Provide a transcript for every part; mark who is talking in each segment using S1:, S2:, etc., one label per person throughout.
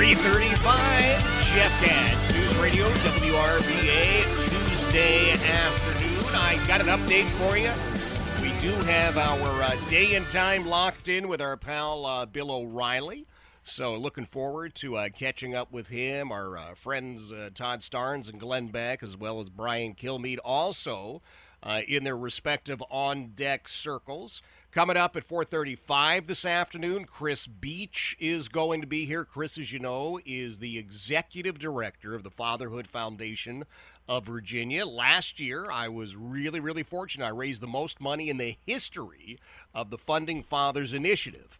S1: 335 Jeff Katz, News Radio, WRVA, Tuesday afternoon. I got an update for you. We do have our uh, day and time locked in with our pal uh, Bill O'Reilly. So looking forward to uh, catching up with him, our uh, friends uh, Todd Starnes and Glenn Beck, as well as Brian Kilmeade, also uh, in their respective on-deck circles. Coming up at 4:35 this afternoon, Chris Beach is going to be here. Chris, as you know, is the executive director of the Fatherhood Foundation of Virginia. Last year, I was really, really fortunate. I raised the most money in the history of the Funding Fathers Initiative.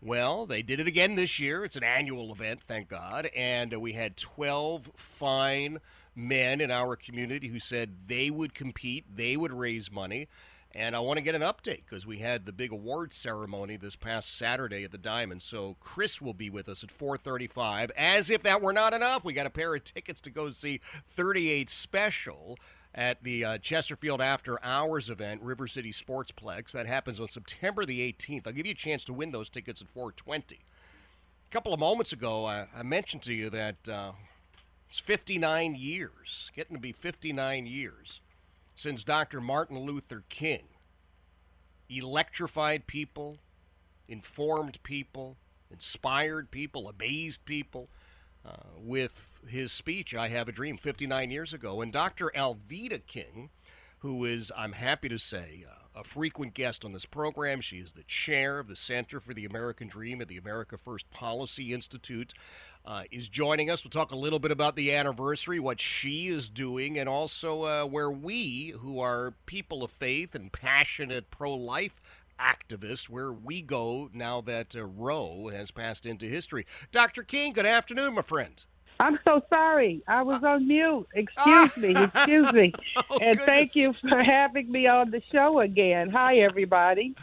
S1: Well, they did it again this year. It's an annual event, thank God. And we had 12 fine men in our community who said they would compete, they would raise money. And I want to get an update because we had the big award ceremony this past Saturday at the Diamond. So Chris will be with us at 4:35. As if that were not enough, we got a pair of tickets to go see 38 Special at the uh, Chesterfield After Hours event, River City Sportsplex. That happens on September the 18th. I'll give you a chance to win those tickets at 420. A couple of moments ago, I, I mentioned to you that uh, it's 59 years, getting to be 59 years since Dr. Martin Luther King electrified people, informed people, inspired people, amazed people uh, with his speech, I Have a Dream, 59 years ago. And Dr. Alveda King, who is, I'm happy to say, uh, a frequent guest on this program. She is the chair of the Center for the American Dream at the America First Policy Institute uh, is joining us. We'll talk a little bit about the anniversary, what she is doing, and also uh, where we, who are people of faith and passionate pro life activists, where we go now that uh, Roe has passed into history. Dr. King, good afternoon, my friend.
S2: I'm so sorry. I was on mute. Excuse me. Excuse me.
S1: Oh,
S2: and
S1: goodness.
S2: thank you for having me on the show again. Hi, everybody.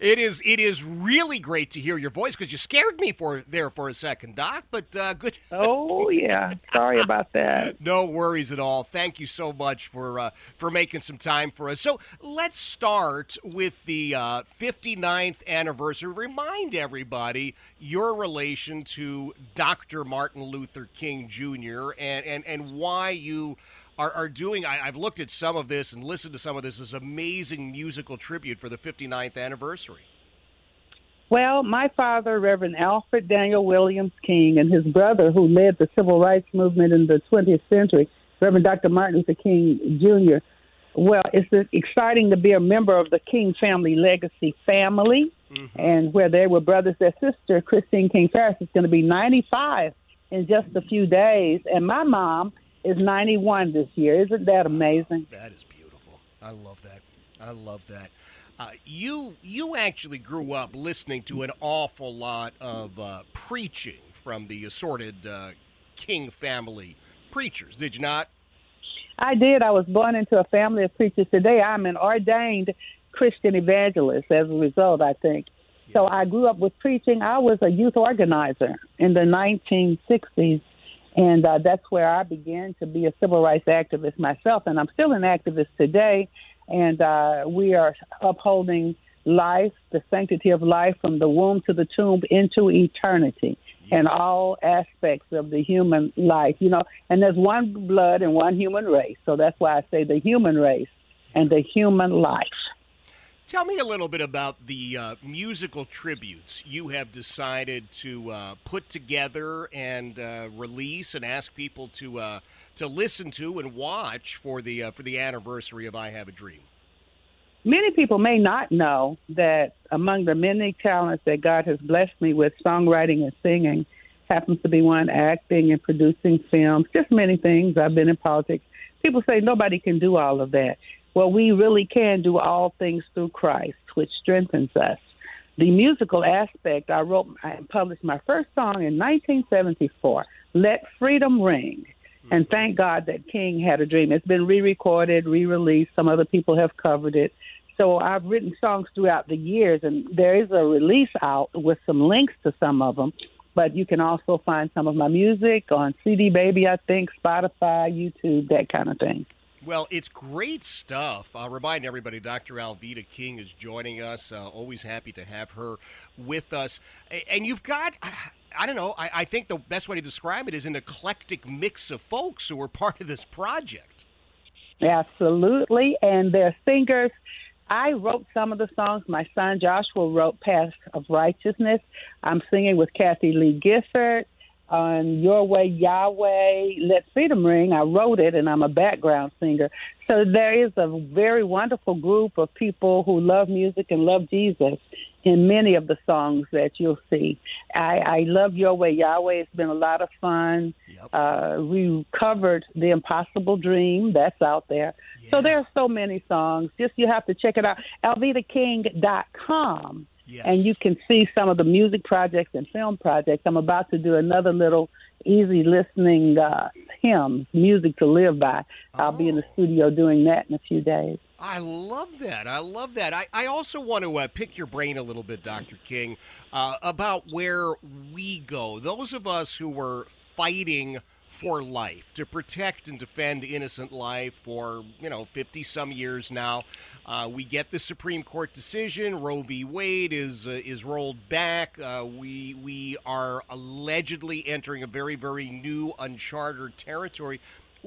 S1: It is it is really great to hear your voice because you scared me for there for a second, Doc. But uh, good.
S2: Oh yeah. Sorry about that.
S1: No worries at all. Thank you so much for uh, for making some time for us. So let's start with the uh, 59th anniversary. Remind everybody your relation to Dr. Martin Luther King Jr. and and, and why you. Are, are doing I, I've looked at some of this and listened to some of this this amazing musical tribute for the 59th anniversary.
S2: Well, my father, Reverend Alfred Daniel Williams King, and his brother, who led the civil rights movement in the 20th century, Reverend Dr. Martin Luther King Jr. Well, it's exciting to be a member of the King family legacy family, mm-hmm. and where they were brothers. Their sister, Christine King Farris, is going to be 95 in just a few days, and my mom is 91 this year. Isn't that amazing?
S1: That is beautiful. I love that. I love that. Uh, you you actually grew up listening to an awful lot of uh, preaching from the assorted uh, King family preachers, did you not?
S2: I did. I was born into a family of preachers. Today, I'm an ordained Christian evangelist as a result, I think. So I grew up with preaching. I was a youth organizer in the 1960s, and uh, that's where I began to be a civil rights activist myself. And I'm still an activist today, and uh, we are upholding life, the sanctity of life from the womb to the tomb into eternity yes. and all aspects of the human life. You know, and there's one blood and one human race. So that's why I say the human race and the human life.
S1: Tell me a little bit about the uh, musical tributes you have decided to uh, put together and uh, release, and ask people to uh, to listen to and watch for the uh, for the anniversary of "I Have a Dream."
S2: Many people may not know that among the many talents that God has blessed me with, songwriting and singing happens to be one, acting and producing films, just many things. I've been in politics. People say nobody can do all of that. Well, we really can do all things through Christ, which strengthens us. The musical aspect, I wrote and published my first song in 1974, Let Freedom Ring. And mm-hmm. thank God that King had a dream. It's been re recorded, re released. Some other people have covered it. So I've written songs throughout the years, and there is a release out with some links to some of them. But you can also find some of my music on CD Baby, I think, Spotify, YouTube, that kind of thing.
S1: Well, it's great stuff. I'll remind everybody Dr. Alveda King is joining us. Uh, always happy to have her with us. And you've got, I don't know, I, I think the best way to describe it is an eclectic mix of folks who are part of this project.
S2: Absolutely. And they're singers I wrote some of the songs. My son Joshua wrote Path of Righteousness. I'm singing with Kathie Lee Gifford on Your Way Yahweh, Let Freedom Ring. I wrote it and I'm a background singer. So there is a very wonderful group of people who love music and love Jesus in many of the songs that you'll see. I, I love Your Way Yahweh. It's been a lot of fun. Yep. Uh, we covered The Impossible Dream. That's out there. Yeah. So there are so many songs. Just you have to check it out. AlvedaKing.com. Yes. And you can see some of the music projects and film projects. I'm about to do another little easy listening uh, hymns, music to live by. I'll oh. be in the oh. studio doing that in a few days.
S1: I love that. I love that. I, I also want to uh, pick your brain a little bit, Dr. King, uh, about where we go. Those of us who were fighting for life, to protect and defend innocent life for, you know, 50 some years now. Uh, we get the Supreme Court decision. Roe v. Wade is uh, is rolled back. Uh, we we are allegedly entering a very very new uncharted territory.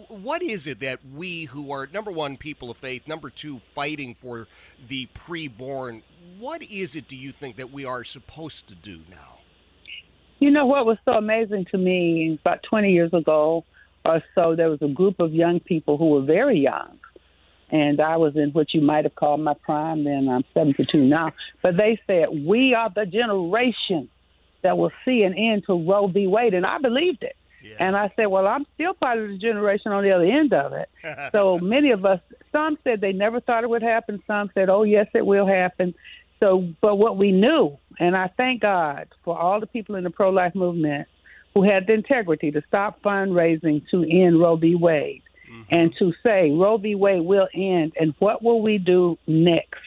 S1: What is it that we, who are number one people of faith, number two fighting for the preborn, what is it do you think that we are supposed to do now?
S2: You know what was so amazing to me? About 20 years ago or so, there was a group of young people who were very young. And I was in what you might have called my prime then. I'm 72 now. But they said, We are the generation that will see an end to Roe v. Wade. And I believed it. Yeah. And I said, Well, I'm still part of the generation on the other end of it. so many of us, some said they never thought it would happen. Some said, Oh, yes, it will happen. So, but what we knew, and I thank God for all the people in the pro life movement who had the integrity to stop fundraising to end Roe v. Wade mm-hmm. and to say Roe v. Wade will end, and what will we do next?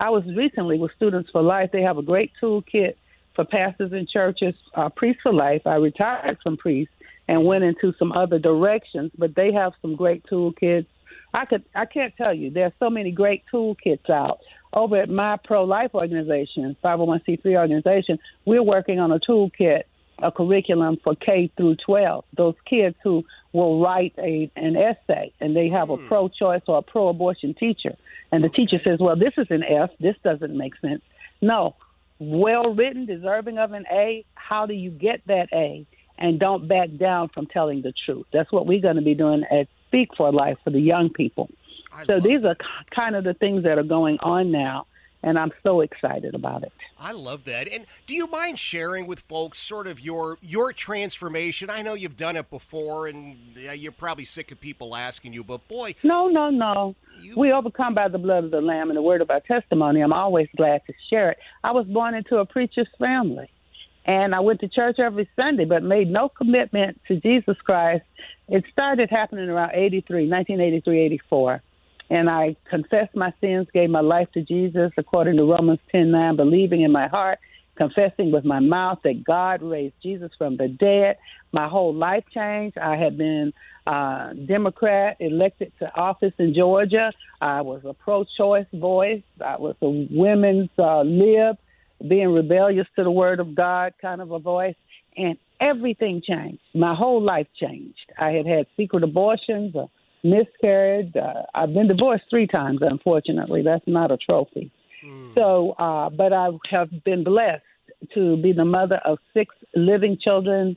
S2: I was recently with Students for Life. They have a great toolkit for pastors and churches, uh, Priests for Life. I retired from Priests and went into some other directions, but they have some great toolkits. I could I can't tell you. There's so many great toolkits out over at my pro life organization, 501c3 organization, we're working on a toolkit, a curriculum for K through 12. Those kids who will write a an essay and they have a hmm. pro choice or a pro abortion teacher. And the teacher says, Well, this is an F, this doesn't make sense. No. Well written, deserving of an A, how do you get that A? And don't back down from telling the truth. That's what we're going to be doing at Speak for Life for the young people so these are kind of the things that are going on now and I'm so excited about it.
S1: I love that. And do you mind sharing with folks sort of your your transformation? I know you've done it before, and you're probably sick of people asking you, but boy,
S2: no, no, no. You... We overcome by the blood of the Lamb and the word of our testimony. I'm always glad to share it. I was born into a preacher's family, and I went to church every Sunday, but made no commitment to Jesus Christ. It started happening around 83, 1983, 84 and I confessed my sins, gave my life to Jesus according to Romans 10 9, believing in my heart, confessing with my mouth that God raised Jesus from the dead. My whole life changed. I had been uh, Democrat elected to office in Georgia. I was a pro choice voice. I was a women's uh, lib, being rebellious to the word of God kind of a voice. And everything changed. My whole life changed. I had had secret abortions. Uh, miscarried. Uh, I've been divorced three times, unfortunately. That's not a trophy. Mm. So, uh, but I have been blessed to be the mother of six living children,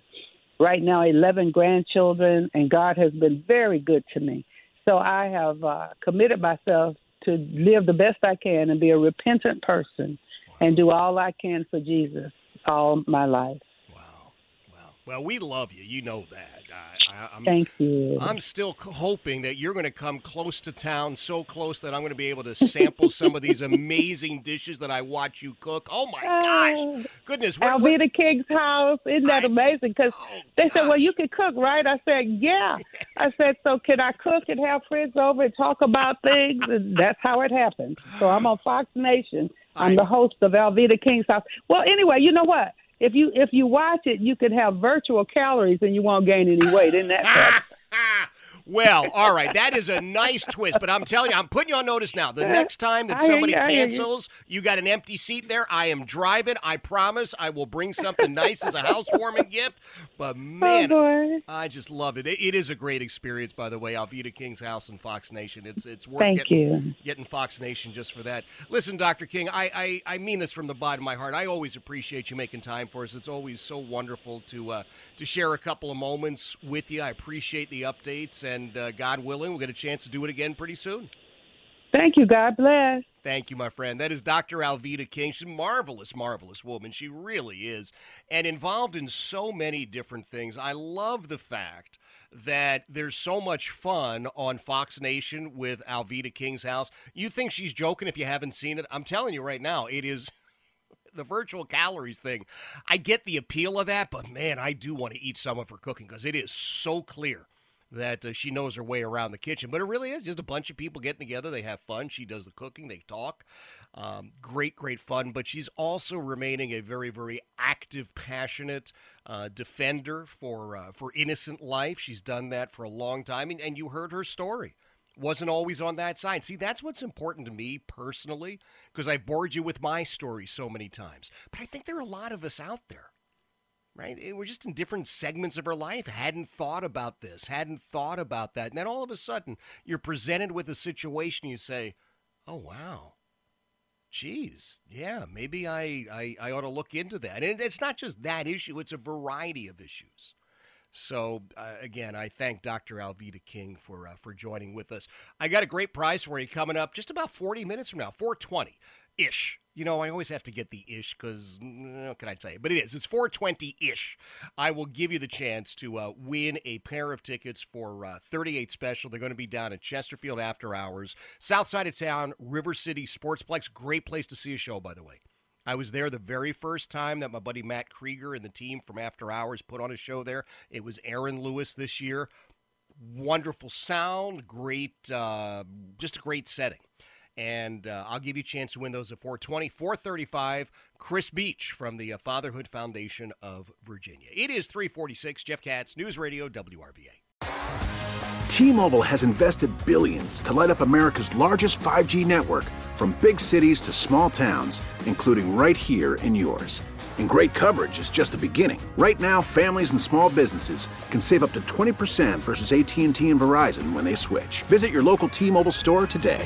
S2: right now 11 grandchildren, and God has been very good to me. So I have uh, committed myself to live the best I can and be a repentant person and do all I can for Jesus all my life.
S1: Wow. Wow. Well, we love you. You know that.
S2: I, am Thank you.
S1: I'm still hoping that you're going to come close to town, so close that I'm going to be able to sample some of these amazing dishes that I watch you cook. Oh my gosh, uh, goodness!
S2: I'll be the King's house. Isn't that I, amazing? Because oh they gosh. said, "Well, you can cook, right?" I said, "Yeah." I said, "So can I cook and have friends over and talk about things?" And that's how it happened. So I'm on Fox Nation. I'm I, the host of Alveda King's House. Well, anyway, you know what? If you if you watch it, you can have virtual calories and you won't gain any weight. Isn't that?
S1: Well, all right, that is a nice twist, but I'm telling you, I'm putting you on notice now. The next time that somebody cancels, you got an empty seat there. I am driving. I promise I will bring something nice as a housewarming gift. But oh, man, oh I just love it. it. it is a great experience, by the way. Alveda King's house and Fox Nation. It's it's worth
S2: Thank
S1: getting,
S2: you.
S1: getting Fox Nation just for that. Listen, Dr. King, I, I, I mean this from the bottom of my heart. I always appreciate you making time for us. It's always so wonderful to uh, to share a couple of moments with you. I appreciate the updates and uh, God willing, we'll get a chance to do it again pretty soon.
S2: Thank you. God bless.
S1: Thank you, my friend. That is Dr. Alveda King. She's a marvelous, marvelous woman. She really is. And involved in so many different things. I love the fact that there's so much fun on Fox Nation with Alveda King's house. You think she's joking if you haven't seen it? I'm telling you right now, it is the virtual calories thing. I get the appeal of that, but man, I do want to eat some of her cooking because it is so clear that uh, she knows her way around the kitchen. But it really is just a bunch of people getting together. They have fun. She does the cooking. They talk. Um, great, great fun. But she's also remaining a very, very active, passionate uh, defender for uh, for innocent life. She's done that for a long time, and, and you heard her story. Wasn't always on that side. See, that's what's important to me personally, because I've bored you with my story so many times. But I think there are a lot of us out there right? Eh, we're just in different segments of our life. Hadn't thought about this, hadn't thought about that. And then all of a sudden, you're presented with a situation, you say, oh, wow. Geez, yeah, maybe I, I, I ought to look into that. And it's not just that issue, it's a variety of issues. So uh, again, I thank Dr. Alveda King for uh, for joining with us. I got a great prize for you coming up just about 40 minutes from now, 420 ish. You know, I always have to get the ish because, mm, what can I tell you? But it is. It's 420 ish. I will give you the chance to uh, win a pair of tickets for uh, 38 Special. They're going to be down at Chesterfield after hours, south side of town, River City Sportsplex. Great place to see a show, by the way. I was there the very first time that my buddy Matt Krieger and the team from After Hours put on a show there. It was Aaron Lewis this year. Wonderful sound, great, uh, just a great setting and uh, I'll give you a chance to win those at 420, 435. Chris Beach from the uh, Fatherhood Foundation of Virginia. It is 346. Jeff Katz, News Radio, WRVA.
S3: T-Mobile has invested billions to light up America's largest 5G network, from big cities to small towns, including right here in yours. And great coverage is just the beginning. Right now, families and small businesses can save up to 20% versus AT&T and Verizon when they switch. Visit your local T-Mobile store today.